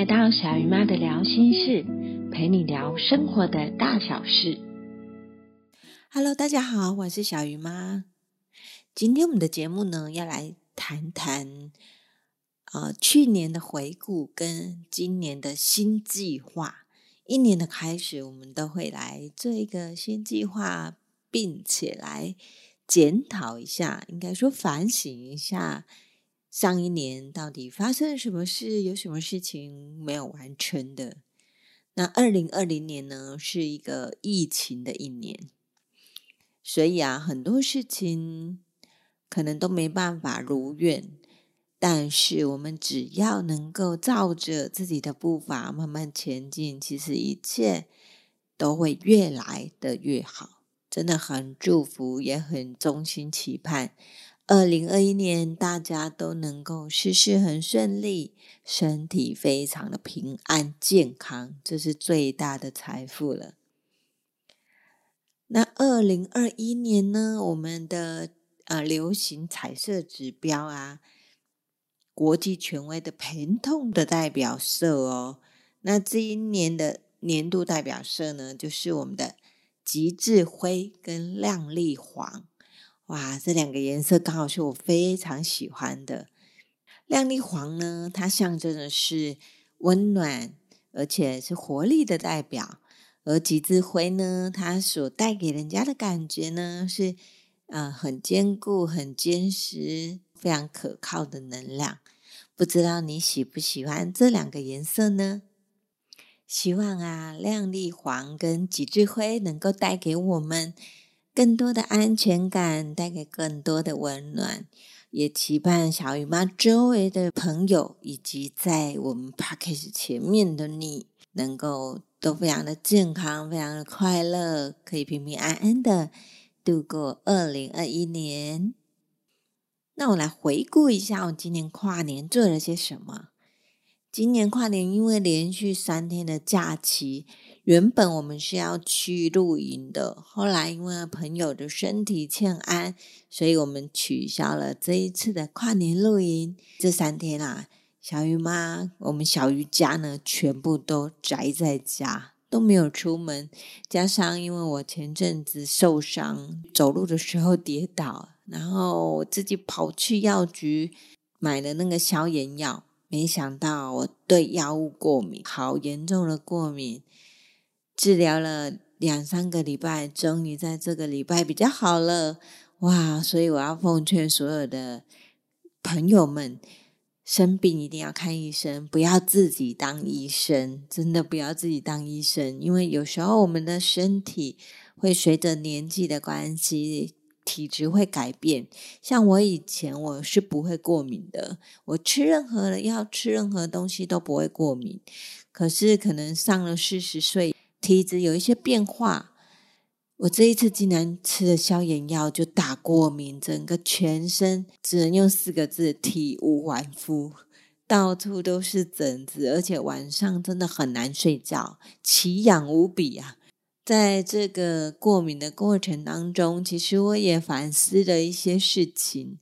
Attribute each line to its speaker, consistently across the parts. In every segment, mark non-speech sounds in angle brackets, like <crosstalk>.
Speaker 1: 来到小鱼妈的聊心事，陪你聊生活的大小事。
Speaker 2: Hello，大家好，我是小鱼妈。今天我们的节目呢，要来谈谈呃去年的回顾跟今年的新计划。一年的开始，我们都会来做一个新计划，并且来检讨一下，应该说反省一下。上一年到底发生了什么事？有什么事情没有完成的？那二零二零年呢，是一个疫情的一年，所以啊，很多事情可能都没办法如愿。但是我们只要能够照着自己的步伐慢慢前进，其实一切都会越来的越好。真的很祝福，也很衷心期盼。二零二一年，大家都能够事事很顺利，身体非常的平安健康，这是最大的财富了。那二零二一年呢？我们的呃流行彩色指标啊，国际权威的疼痛的代表色哦。那这一年的年度代表色呢，就是我们的极致灰跟亮丽黄。哇，这两个颜色刚好是我非常喜欢的。亮丽黄呢，它象征的是温暖，而且是活力的代表；而极致灰呢，它所带给人家的感觉呢，是呃很坚固、很坚实、非常可靠的能量。不知道你喜不喜欢这两个颜色呢？希望啊，亮丽黄跟极致灰能够带给我们。更多的安全感，带给更多的温暖，也期盼小鱼妈周围的朋友，以及在我们 p a c k a g e 前面的你，能够都非常的健康，非常的快乐，可以平平安安的度过二零二一年。那我来回顾一下，我今年跨年做了些什么。今年跨年因为连续三天的假期。原本我们是要去露营的，后来因为朋友的身体欠安，所以我们取消了这一次的跨年露营。这三天啊，小鱼妈，我们小鱼家呢，全部都宅在家，都没有出门。加上因为我前阵子受伤，走路的时候跌倒，然后我自己跑去药局买了那个消炎药，没想到我对药物过敏，好严重的过敏。治疗了两三个礼拜，终于在这个礼拜比较好了，哇！所以我要奉劝所有的朋友们，生病一定要看医生，不要自己当医生，真的不要自己当医生，因为有时候我们的身体会随着年纪的关系，体质会改变。像我以前我是不会过敏的，我吃任何的药，吃任何东西都不会过敏，可是可能上了四十岁。体质有一些变化，我这一次竟然吃了消炎药就打过敏，整个全身只能用四个字：体无完肤，到处都是疹子，而且晚上真的很难睡觉，奇痒无比啊！在这个过敏的过程当中，其实我也反思了一些事情，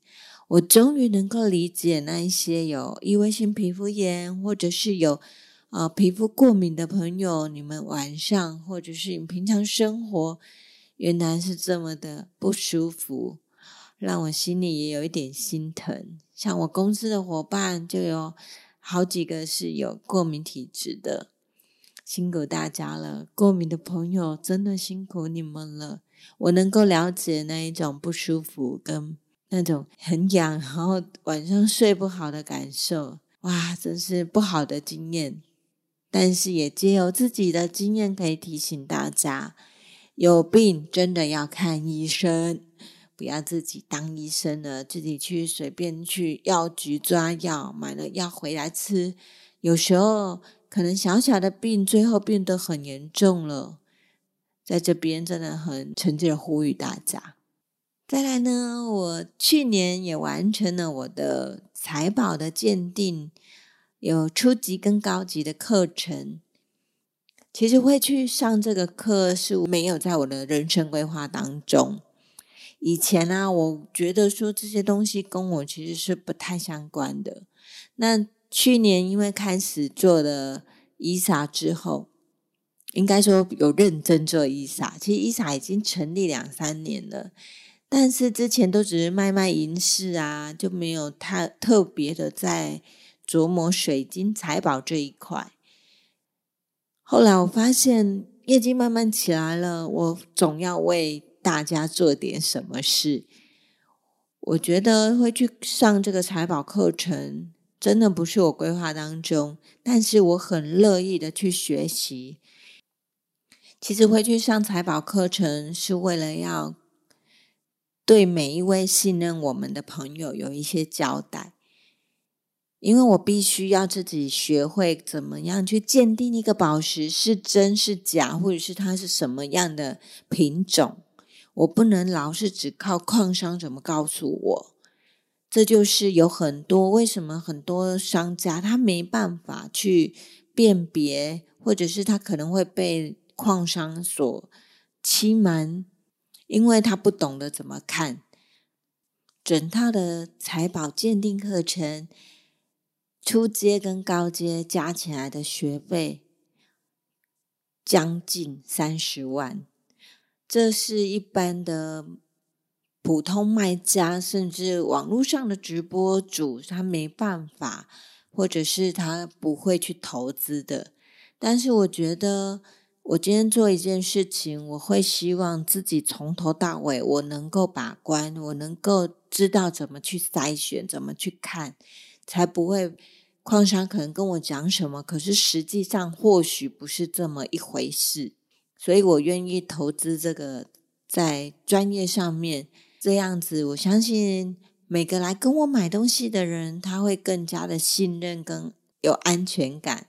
Speaker 2: 我终于能够理解那一些有异位性皮肤炎，或者是有。啊，皮肤过敏的朋友，你们晚上或者是你平常生活，原来是这么的不舒服，让我心里也有一点心疼。像我公司的伙伴，就有好几个是有过敏体质的，辛苦大家了。过敏的朋友真的辛苦你们了。我能够了解那一种不舒服跟那种很痒，然后晚上睡不好的感受，哇，真是不好的经验。但是也借由自己的经验，可以提醒大家：有病真的要看医生，不要自己当医生了，自己去随便去药局抓药，买了药回来吃。有时候可能小小的病，最后变得很严重了。在这边真的很诚挚的呼吁大家。再来呢，我去年也完成了我的财宝的鉴定。有初级跟高级的课程，其实会去上这个课是没有在我的人生规划当中。以前呢，我觉得说这些东西跟我其实是不太相关的。那去年因为开始做了伊莎之后，应该说有认真做伊莎。其实伊莎已经成立两三年了，但是之前都只是卖卖银饰啊，就没有太特别的在琢磨水晶财宝这一块。后来我发现业绩慢慢起来了，我总要为大家做点什么事。我觉得会去上这个财宝课程，真的不是我规划当中，但是我很乐意的去学习。其实会去上财宝课程，是为了要对每一位信任我们的朋友有一些交代。因为我必须要自己学会怎么样去鉴定一个宝石是真是假，或者是它是什么样的品种。我不能老是只靠矿商怎么告诉我。这就是有很多为什么很多商家他没办法去辨别，或者是他可能会被矿商所欺瞒，因为他不懂得怎么看整套的财宝鉴定课程。初阶跟高阶加起来的学费将近三十万，这是一般的普通卖家，甚至网络上的直播主，他没办法，或者是他不会去投资的。但是我觉得，我今天做一件事情，我会希望自己从头到尾，我能够把关，我能够知道怎么去筛选，怎么去看，才不会。矿商可能跟我讲什么，可是实际上或许不是这么一回事，所以我愿意投资这个在专业上面，这样子我相信每个来跟我买东西的人，他会更加的信任跟有安全感。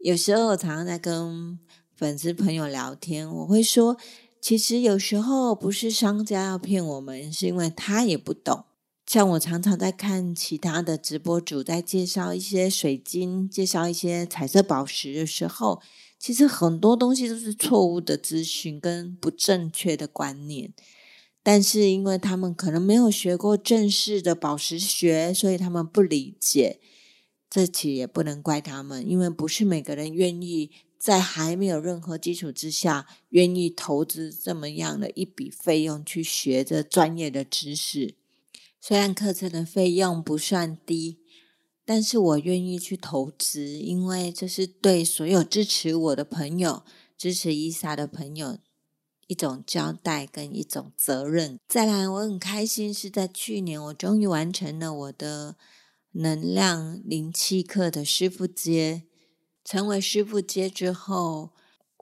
Speaker 2: 有时候我常常在跟粉丝朋友聊天，我会说，其实有时候不是商家要骗我们，是因为他也不懂。像我常常在看其他的直播主在介绍一些水晶、介绍一些彩色宝石的时候，其实很多东西都是错误的资讯跟不正确的观念。但是因为他们可能没有学过正式的宝石学，所以他们不理解。这其实也不能怪他们，因为不是每个人愿意在还没有任何基础之下，愿意投资这么样的一笔费用去学这专业的知识。虽然课程的费用不算低，但是我愿意去投资，因为这是对所有支持我的朋友、支持伊莎的朋友一种交代跟一种责任。再来，我很开心是在去年，我终于完成了我的能量灵气课的师傅阶。成为师傅阶之后，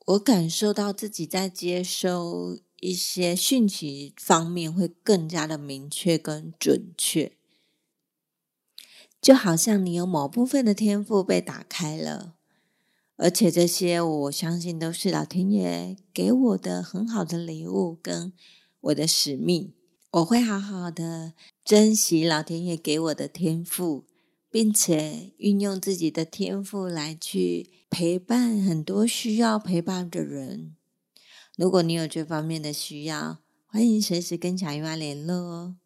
Speaker 2: 我感受到自己在接收。一些讯息方面会更加的明确跟准确，就好像你有某部分的天赋被打开了，而且这些我相信都是老天爷给我的很好的礼物跟我的使命。我会好好的珍惜老天爷给我的天赋，并且运用自己的天赋来去陪伴很多需要陪伴的人。如果你有这方面的需要，欢迎随时跟小姨妈联络哦。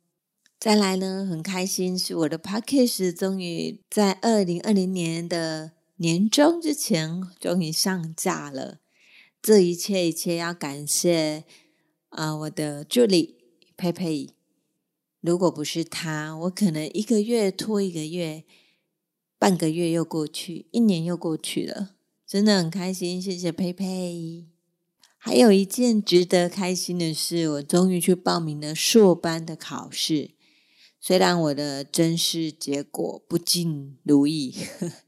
Speaker 2: 再来呢，很开心是我的 p a c k a g e 终于在二零二零年的年终之前终于上架了。这一切一切要感谢啊我的助理佩佩，如果不是他，我可能一个月拖一个月，半个月又过去，一年又过去了，真的很开心，谢谢佩佩。还有一件值得开心的事，我终于去报名了硕班的考试。虽然我的真试结果不尽如意，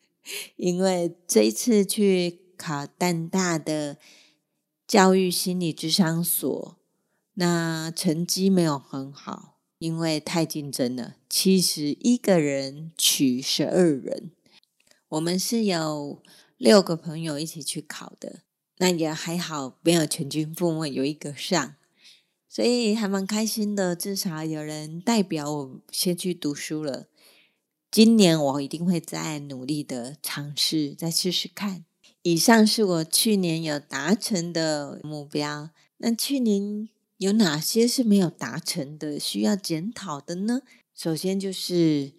Speaker 2: <laughs> 因为这一次去考淡大的教育心理智商所，那成绩没有很好，因为太竞争了，七十一个人取十二人。我们是有六个朋友一起去考的。那也还好，没有全军覆没，有一个上，所以还蛮开心的。至少有人代表我先去读书了。今年我一定会再努力的尝试，再试试看。以上是我去年有达成的目标。那去年有哪些是没有达成的，需要检讨的呢？首先就是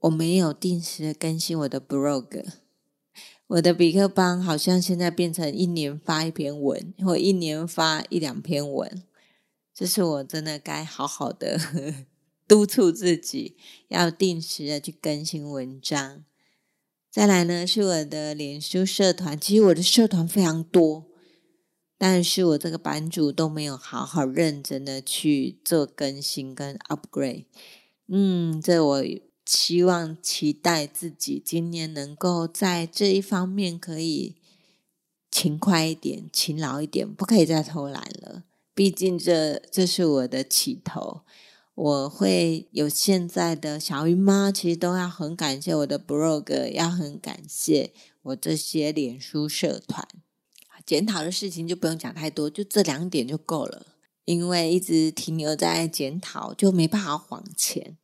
Speaker 2: 我没有定时的更新我的 blog，我的比克邦好像现在变成一年发一篇文，或一年发一两篇文，这是我真的该好好的 <laughs> 督促自己，要定时的去更新文章。再来呢，是我的脸书社团，其实我的社团非常多。但是我这个版主都没有好好认真的去做更新跟 upgrade，嗯，这我期望期待自己今年能够在这一方面可以勤快一点、勤劳一点，不可以再偷懒了。毕竟这这是我的起头，我会有现在的小鱼妈，其实都要很感谢我的 blog，要很感谢我这些脸书社团。检讨的事情就不用讲太多，就这两点就够了。因为一直停留在检讨，就没办法往前。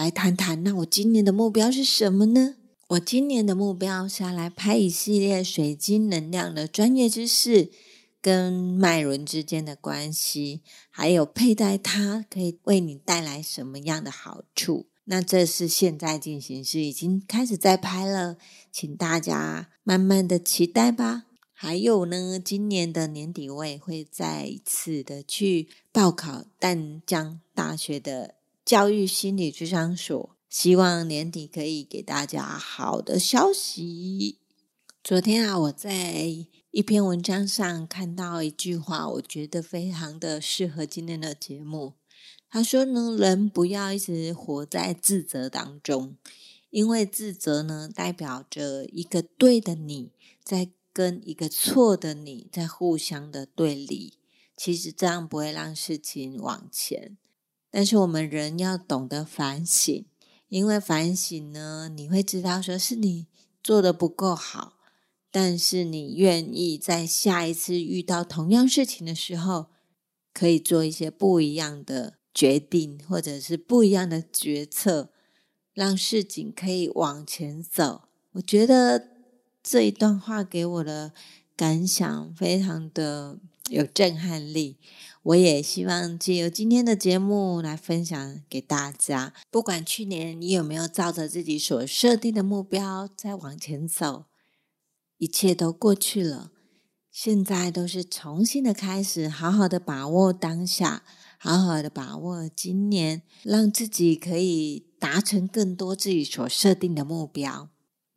Speaker 2: 来谈谈，那我今年的目标是什么呢？我今年的目标是要来拍一系列水晶能量的专业知识，跟脉轮之间的关系，还有佩戴它可以为你带来什么样的好处。那这是现在进行式，已经开始在拍了，请大家慢慢的期待吧。还有呢，今年的年底我也会再一次的去报考淡江大学的教育心理智商所，希望年底可以给大家好的消息。昨天啊，我在一篇文章上看到一句话，我觉得非常的适合今天的节目。他说呢，人不要一直活在自责当中，因为自责呢，代表着一个对的你在。跟一个错的你在互相的对立，其实这样不会让事情往前。但是我们人要懂得反省，因为反省呢，你会知道说是你做的不够好，但是你愿意在下一次遇到同样事情的时候，可以做一些不一样的决定，或者是不一样的决策，让事情可以往前走。我觉得。这一段话给我的感想非常的有震撼力，我也希望借由今天的节目来分享给大家。不管去年你有没有照着自己所设定的目标在往前走，一切都过去了，现在都是重新的开始，好好的把握当下，好好的把握今年，让自己可以达成更多自己所设定的目标。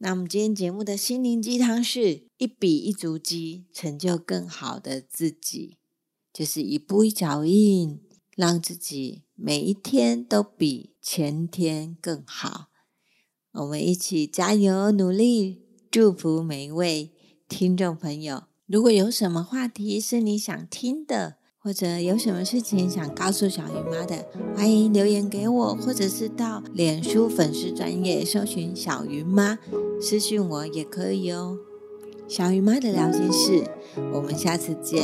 Speaker 2: 那我们今天节目的心灵鸡汤是一笔一足迹，成就更好的自己，就是一步一脚印，让自己每一天都比前天更好。我们一起加油努力，祝福每一位听众朋友。如果有什么话题是你想听的，或者有什么事情想告诉小鱼妈的，欢迎留言给我，或者是到脸书粉丝专业搜寻小鱼妈，私信我也可以哦。小鱼妈的聊心事，我们下次见。